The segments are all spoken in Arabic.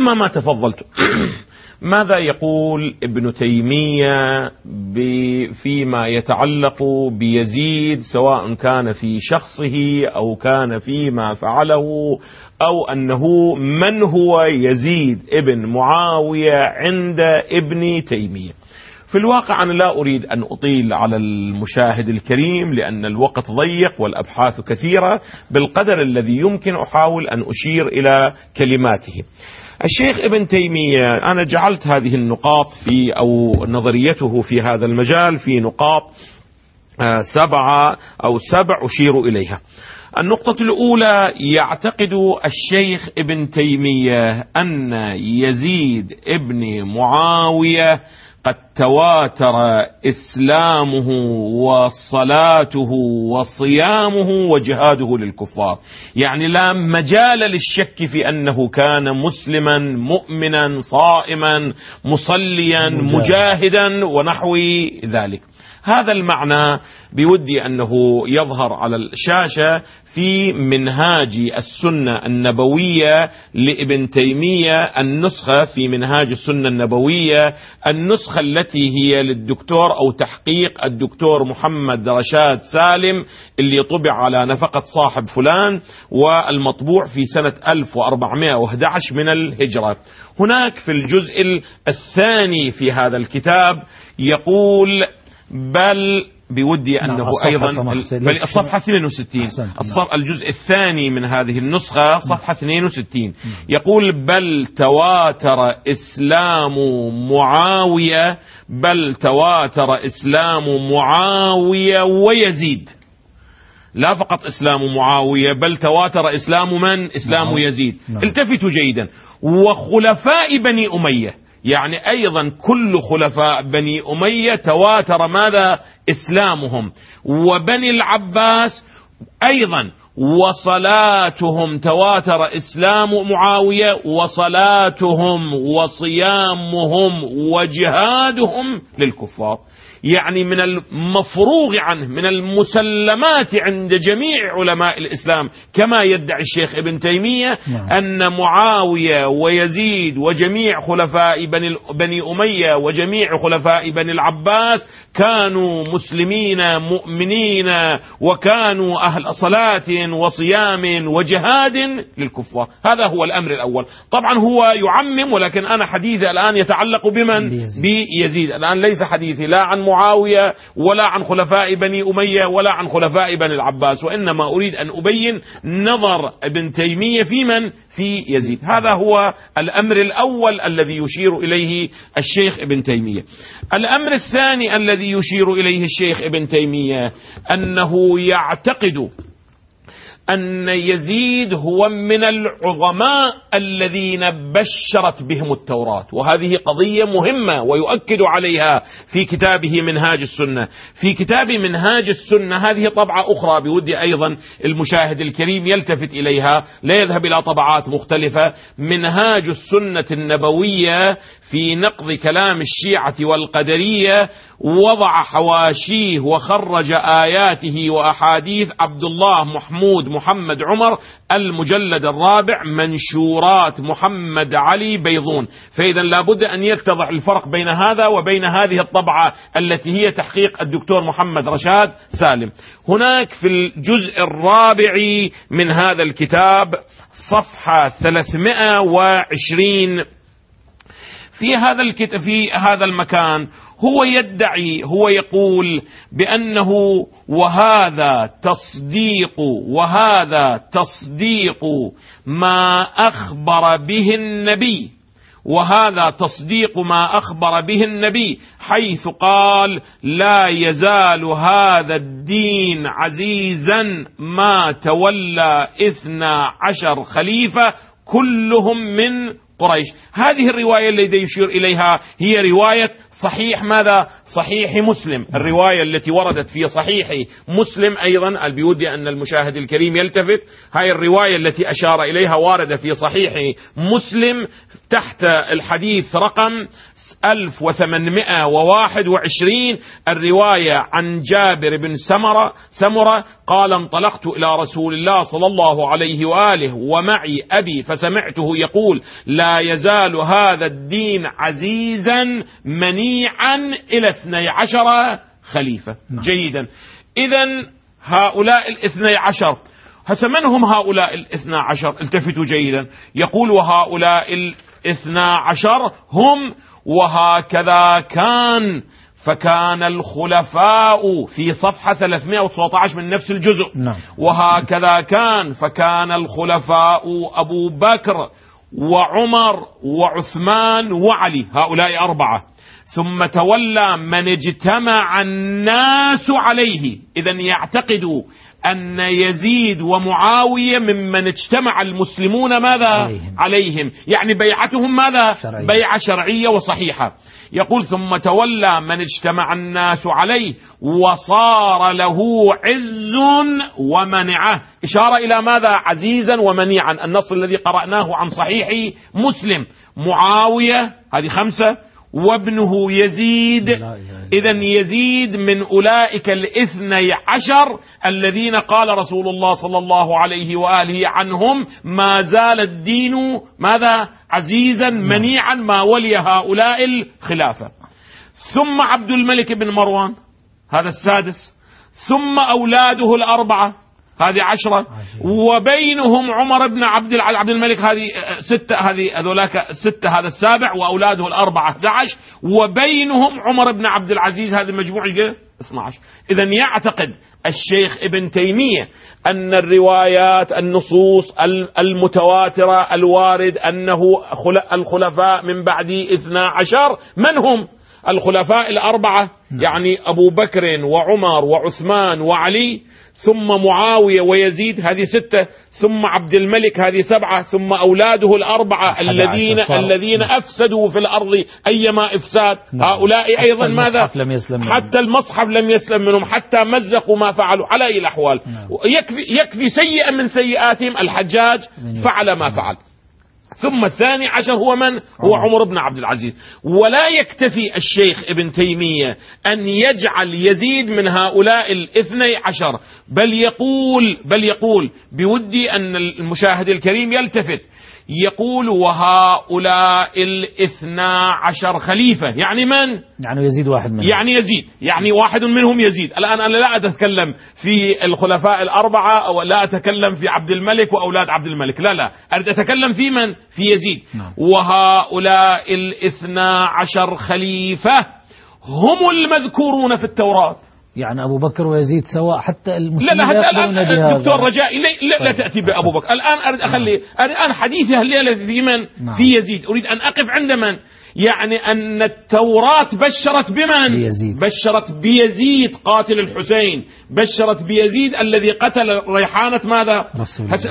أما ما تفضلت. ماذا يقول ابن تيمية فيما يتعلق بيزيد سواء كان في شخصه أو كان فيما فعله أو أنه من هو يزيد ابن معاوية عند ابن تيمية؟ في الواقع أنا لا أريد أن أطيل على المشاهد الكريم لأن الوقت ضيق والأبحاث كثيرة بالقدر الذي يمكن أحاول أن أشير إلى كلماته. الشيخ ابن تيمية أنا جعلت هذه النقاط في أو نظريته في هذا المجال في نقاط آه، سبعة أو سبع أشير إليها. النقطة الأولى يعتقد الشيخ ابن تيمية أن يزيد ابن معاوية قد تواتر إسلامه وصلاته وصيامه وجهاده للكفار. يعني لا مجال للشك في أنه كان مسلما مؤمنا صائما مصليا مجاهدا ونحو ذلك. هذا المعنى بودي أنه يظهر على الشاشة في منهاج السنة النبوية لابن تيمية النسخة في منهاج السنة النبوية النسخة التي هي للدكتور أو تحقيق الدكتور محمد رشاد سالم اللي طبع على نفقة صاحب فلان والمطبوع في سنة 1411 من الهجرة. هناك في الجزء الثاني في هذا الكتاب يقول بل بودي نعم، أنه أيضا بل الصفحة 62 الصف الجزء الثاني من هذه النسخة صفحة 62 يقول بل تواتر إسلام معاوية بل تواتر إسلام معاوية ويزيد. لا فقط إسلام معاوية بل تواتر إسلام من؟ إسلام نعم. يزيد. نعم. التفتوا جيدا. وخلفاء بني أمية يعني أيضا كل خلفاء بني أمية تواتر ماذا؟ إسلامهم. وبني العباس أيضا وصلاتهم تواتر إسلام معاوية وصلاتهم وصيامهم وجهادهم للكفار. يعني من المفروغ عنه من المسلمات عند جميع علماء الإسلام كما يدعي الشيخ ابن تيمية نعم. أن معاوية ويزيد وجميع خلفاء بني, بني أمية وجميع خلفاء بني العباس كانوا مسلمين مؤمنين وكانوا أهل صلاة وصيام وجهاد للكفار هذا هو الأمر الأول. طبعا هو يعمم ولكن أنا حديثي الآن يتعلق بمن؟ بيزيد. الآن ليس حديثي لا عن معاوية ولا عن خلفاء بني أمية ولا عن خلفاء بني العباس وإنما أريد أن أبين نظر ابن تيمية في من؟ في يزيد. هذا هو الأمر الأول الذي يشير إليه الشيخ ابن تيمية. الأمر الثاني الذي يشير إليه الشيخ ابن تيمية أنه يعتقد أن يزيد هو من العظماء الذين بشرت بهم التوراة. وهذه قضية مهمة ويؤكد عليها في كتابه منهاج السنة. في كتاب منهاج السنة هذه طبعة أخرى بودي أيضا المشاهد الكريم يلتفت إليها. لا يذهب إلى طبعات مختلفة. منهاج السنة النبوية في نقض كلام الشيعة والقدرية وضع حواشيه وخرج آياته وأحاديث عبد الله محمود محمد عمر المجلد الرابع منشورات محمد علي بيضون. فإذا لابد أن يتضح الفرق بين هذا وبين هذه الطبعة التي هي تحقيق الدكتور محمد رشاد سالم. هناك في الجزء الرابع من هذا الكتاب صفحة 320 في هذا الكتاب في هذا المكان هو يدعي هو يقول بأنه وهذا تصديق وهذا تصديق ما أخبر به النبي. وهذا تصديق ما أخبر به النبي حيث قال لا يزال هذا الدين عزيزا ما تولى اثنا عشر خليفة كلهم من قريش. هذه الرواية التي يشير إليها هي رواية صحيح ماذا؟ صحيح مسلم. الرواية التي وردت في صحيح مسلم أيضا. البيودي أن المشاهد الكريم يلتفت. هاي الرواية التي أشار إليها واردة في صحيح مسلم تحت الحديث رقم 1821 الرواية عن جابر بن سمرة سمرة قال انطلقت إلى رسول الله صلى الله عليه وآله ومعي أبي فسمعته يقول لا ولا يزال هذا الدين عزيزا منيعا إلى اثني عشر خليفة. نعم. جيدا. إذا هؤلاء الاثني عشر هسه من هم هؤلاء الاثنى عشر؟ التفتوا جيدا. يقول وهؤلاء الاثنى عشر هم وهكذا كان فكان الخلفاء في صفحة 319 من نفس الجزء. نعم. وهكذا كان فكان الخلفاء أبو بكر وعمر وعثمان وعلي هؤلاء أربعة. ثم تولى من اجتمع الناس عليه. إذا يعتقد أن يزيد ومعاوية ممن اجتمع المسلمون ماذا؟ عليهم. عليهم. يعني بيعتهم ماذا؟ شرعية. بيعة شرعية وصحيحة. يقول ثم تولى من اجتمع الناس عليه وصار له عز ومنعه. إشارة إلى ماذا؟ عزيزا ومنيعا. النص الذي قرأناه عن صحيح مسلم. معاوية هذه خمسة وابنه يزيد. إذا يزيد من أولئك الاثني عشر الذين قال رسول الله صلى الله عليه وآله عنهم ما زال الدين ماذا؟ عزيزا منيعا ما ولي هؤلاء الخلافة. ثم عبد الملك بن مروان هذا السادس. ثم أولاده الأربعة. هذه عشرة. وبينهم عمر بن عبد عبد الملك هذه آه، ستة هذه هذولاك ستة هذا السابع وأولاده الأربعة 11 وبينهم عمر بن عبد العزيز إيش قال؟ 12 إذا يعتقد الشيخ ابن تيمية أن الروايات النصوص ال- المتواترة الوارد أنه خل- الخلفاء من بعد 12 من هم؟ الخلفاء الأربعة يعني أبو بكر وعمر وعثمان وعلي ثم معاوية ويزيد هذه ستة ثم عبد الملك هذه سبعة ثم أولاده الأربعة الذين صار. الذين نعم. أفسدوا في الأرض أيما إفساد نعم. هؤلاء أيضا حتى ماذا لم يسلم. حتى المصحف لم يسلم منهم حتى مزقوا ما فعلوا على أي الأحوال نعم. يكفي, يكفي سيئا من سيئاتهم الحجاج فعل ما فعل ثم الثاني عشر هو من؟ هو عمر. عمر بن عبد العزيز. ولا يكتفي الشيخ ابن تيمية أن يجعل يزيد من هؤلاء الاثني عشر. بل يقول بل يقول بودي أن المشاهد الكريم يلتفت. يقول وهؤلاء الاثنا عشر خليفة. يعني من؟ يعني يزيد واحد منهم. يعني يزيد. يعني واحد منهم يزيد. الآن أنا لا أتكلم في الخلفاء الأربعة أو لا أتكلم في عبد الملك وأولاد عبد الملك. لا لا. أريد أتكلم في من؟ في يزيد. نعم. وهؤلاء الاثنا عشر خليفة هم المذكورون في التوراة. يعني أبو بكر ويزيد سواء حتى لا المسلمين لا حتى يقبلون الآن. دكتور رجائي لا, لا, لا طيب. تأتي بأبو بكر الآن أريد أخلي الآن حديثي الليلة في من نعم. في يزيد أريد أن أقف عند من يعني أن التوراة بشرت بمن بيزيد. بشرت بيزيد قاتل الحسين بشرت بيزيد الذي قتل ريحانة ماذا.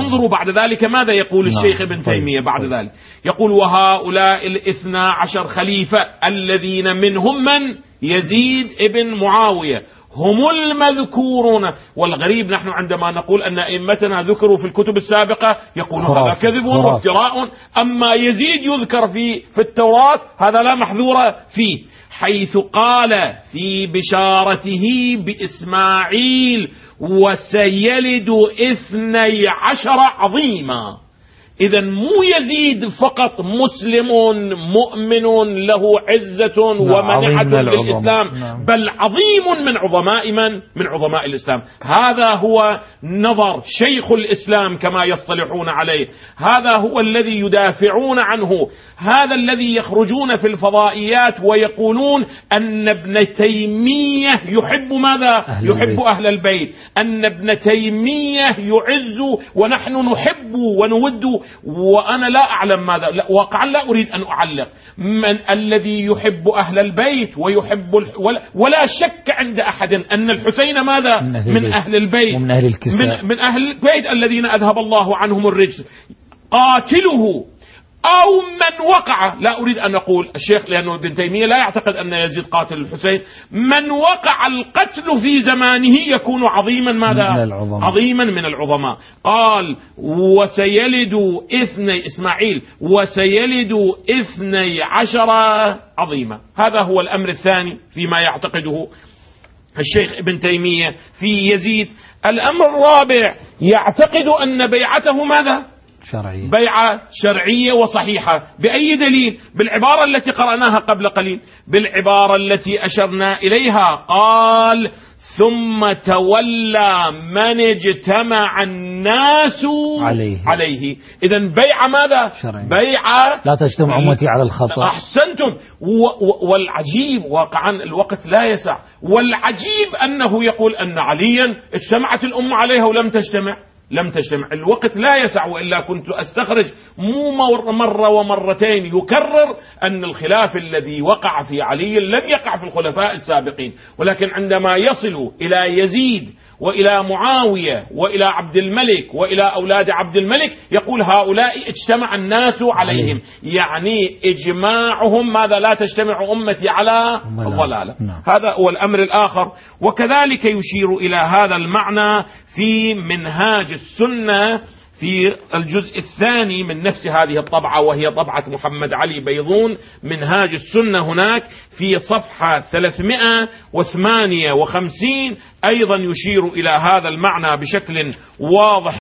انظروا بعد ذلك ماذا يقول نعم. الشيخ ابن طيب. تيمية بعد طيب. ذلك يقول وهؤلاء الاثنا عشر خليفة الذين منهم من يزيد ابن معاوية هم المذكورون والغريب نحن عندما نقول أن أئمتنا ذكروا في الكتب السابقة يقولون هذا. كذب. وافتراء أما يزيد يذكر في في التوراة هذا لا محذور فيه حيث قال في بشارته بإسماعيل وسيلد إثني عشر عظيما إذا مو يزيد فقط مسلم مؤمن له عزة ومنحة من العظماء. للإسلام نعم. بل عظيم من عظماء من؟ من عظماء الإسلام هذا هو نظر شيخ الإسلام كما يصطلحون عليه هذا هو الذي يدافعون عنه هذا الذي يخرجون في الفضائيات ويقولون أن ابن تيمية يحب ماذا؟ أهل يحب البيت. أهل البيت أن ابن تيمية يعز ونحن نحب ونود وأنا لا أعلم ماذا واقعا لا أريد أن أعلق من الذي يحب أهل البيت ويحب. ولا, ولا شك عند أحد أن الحسين ماذا من أهل من البيت. أهل البيت ومن أهل الكساء. من, من أهل البيت الذين أذهب الله عنهم الرجس قاتله أو من وقع. لا أريد أن أقول الشيخ لأنه ابن تيمية لا يعتقد أن يزيد قاتل الحسين. من وقع القتل في زمانه يكون عظيما ماذا؟ من العظماء. عظيما من العظماء. قال وسيلد إثني إسماعيل وسيلد إثني عشر عظيما. هذا هو الأمر الثاني فيما يعتقده الشيخ ابن تيمية في يزيد. الأمر الرابع يعتقد أن بيعته ماذا؟ شرعية. بيعة شرعية وصحيحة. بأي دليل؟ بالعبارة التي قرأناها قبل قليل. بالعبارة التي أشرنا إليها. قال ثم تولى من اجتمع الناس عليه. عليه. إذا بيع ماذا؟ شرعي. بيع لا تجتمع أمتي على الخطأ. أحسنتم. والعجيب واقعا الوقت لا يسع. والعجيب أنه يقول أن عليا اجتمعت الأمة عليها ولم تجتمع. لم تجتمع. الوقت لا يسع وإلا كنت أستخرج. مو مر- مرة ومرتين. يكرر أن الخلاف الذي وقع في علي لم يقع في الخلفاء السابقين. ولكن عندما يصل إلى يزيد وإلى معاوية وإلى عبد الملك وإلى أولاد عبد الملك يقول هؤلاء اجتمع الناس عليهم يعني إجماعهم ماذا لا تجتمع أمتي على ضلالة. الضلاله نعم. هذا هو الأمر الآخر وكذلك يشير إلى هذا المعنى في منهاج السنة في الجزء الثاني من نفس هذه الطبعة وهي طبعة محمد علي بيضون منهاج السنة هناك في صفحة 358 أيضا يشير إلى هذا المعنى بشكل واضح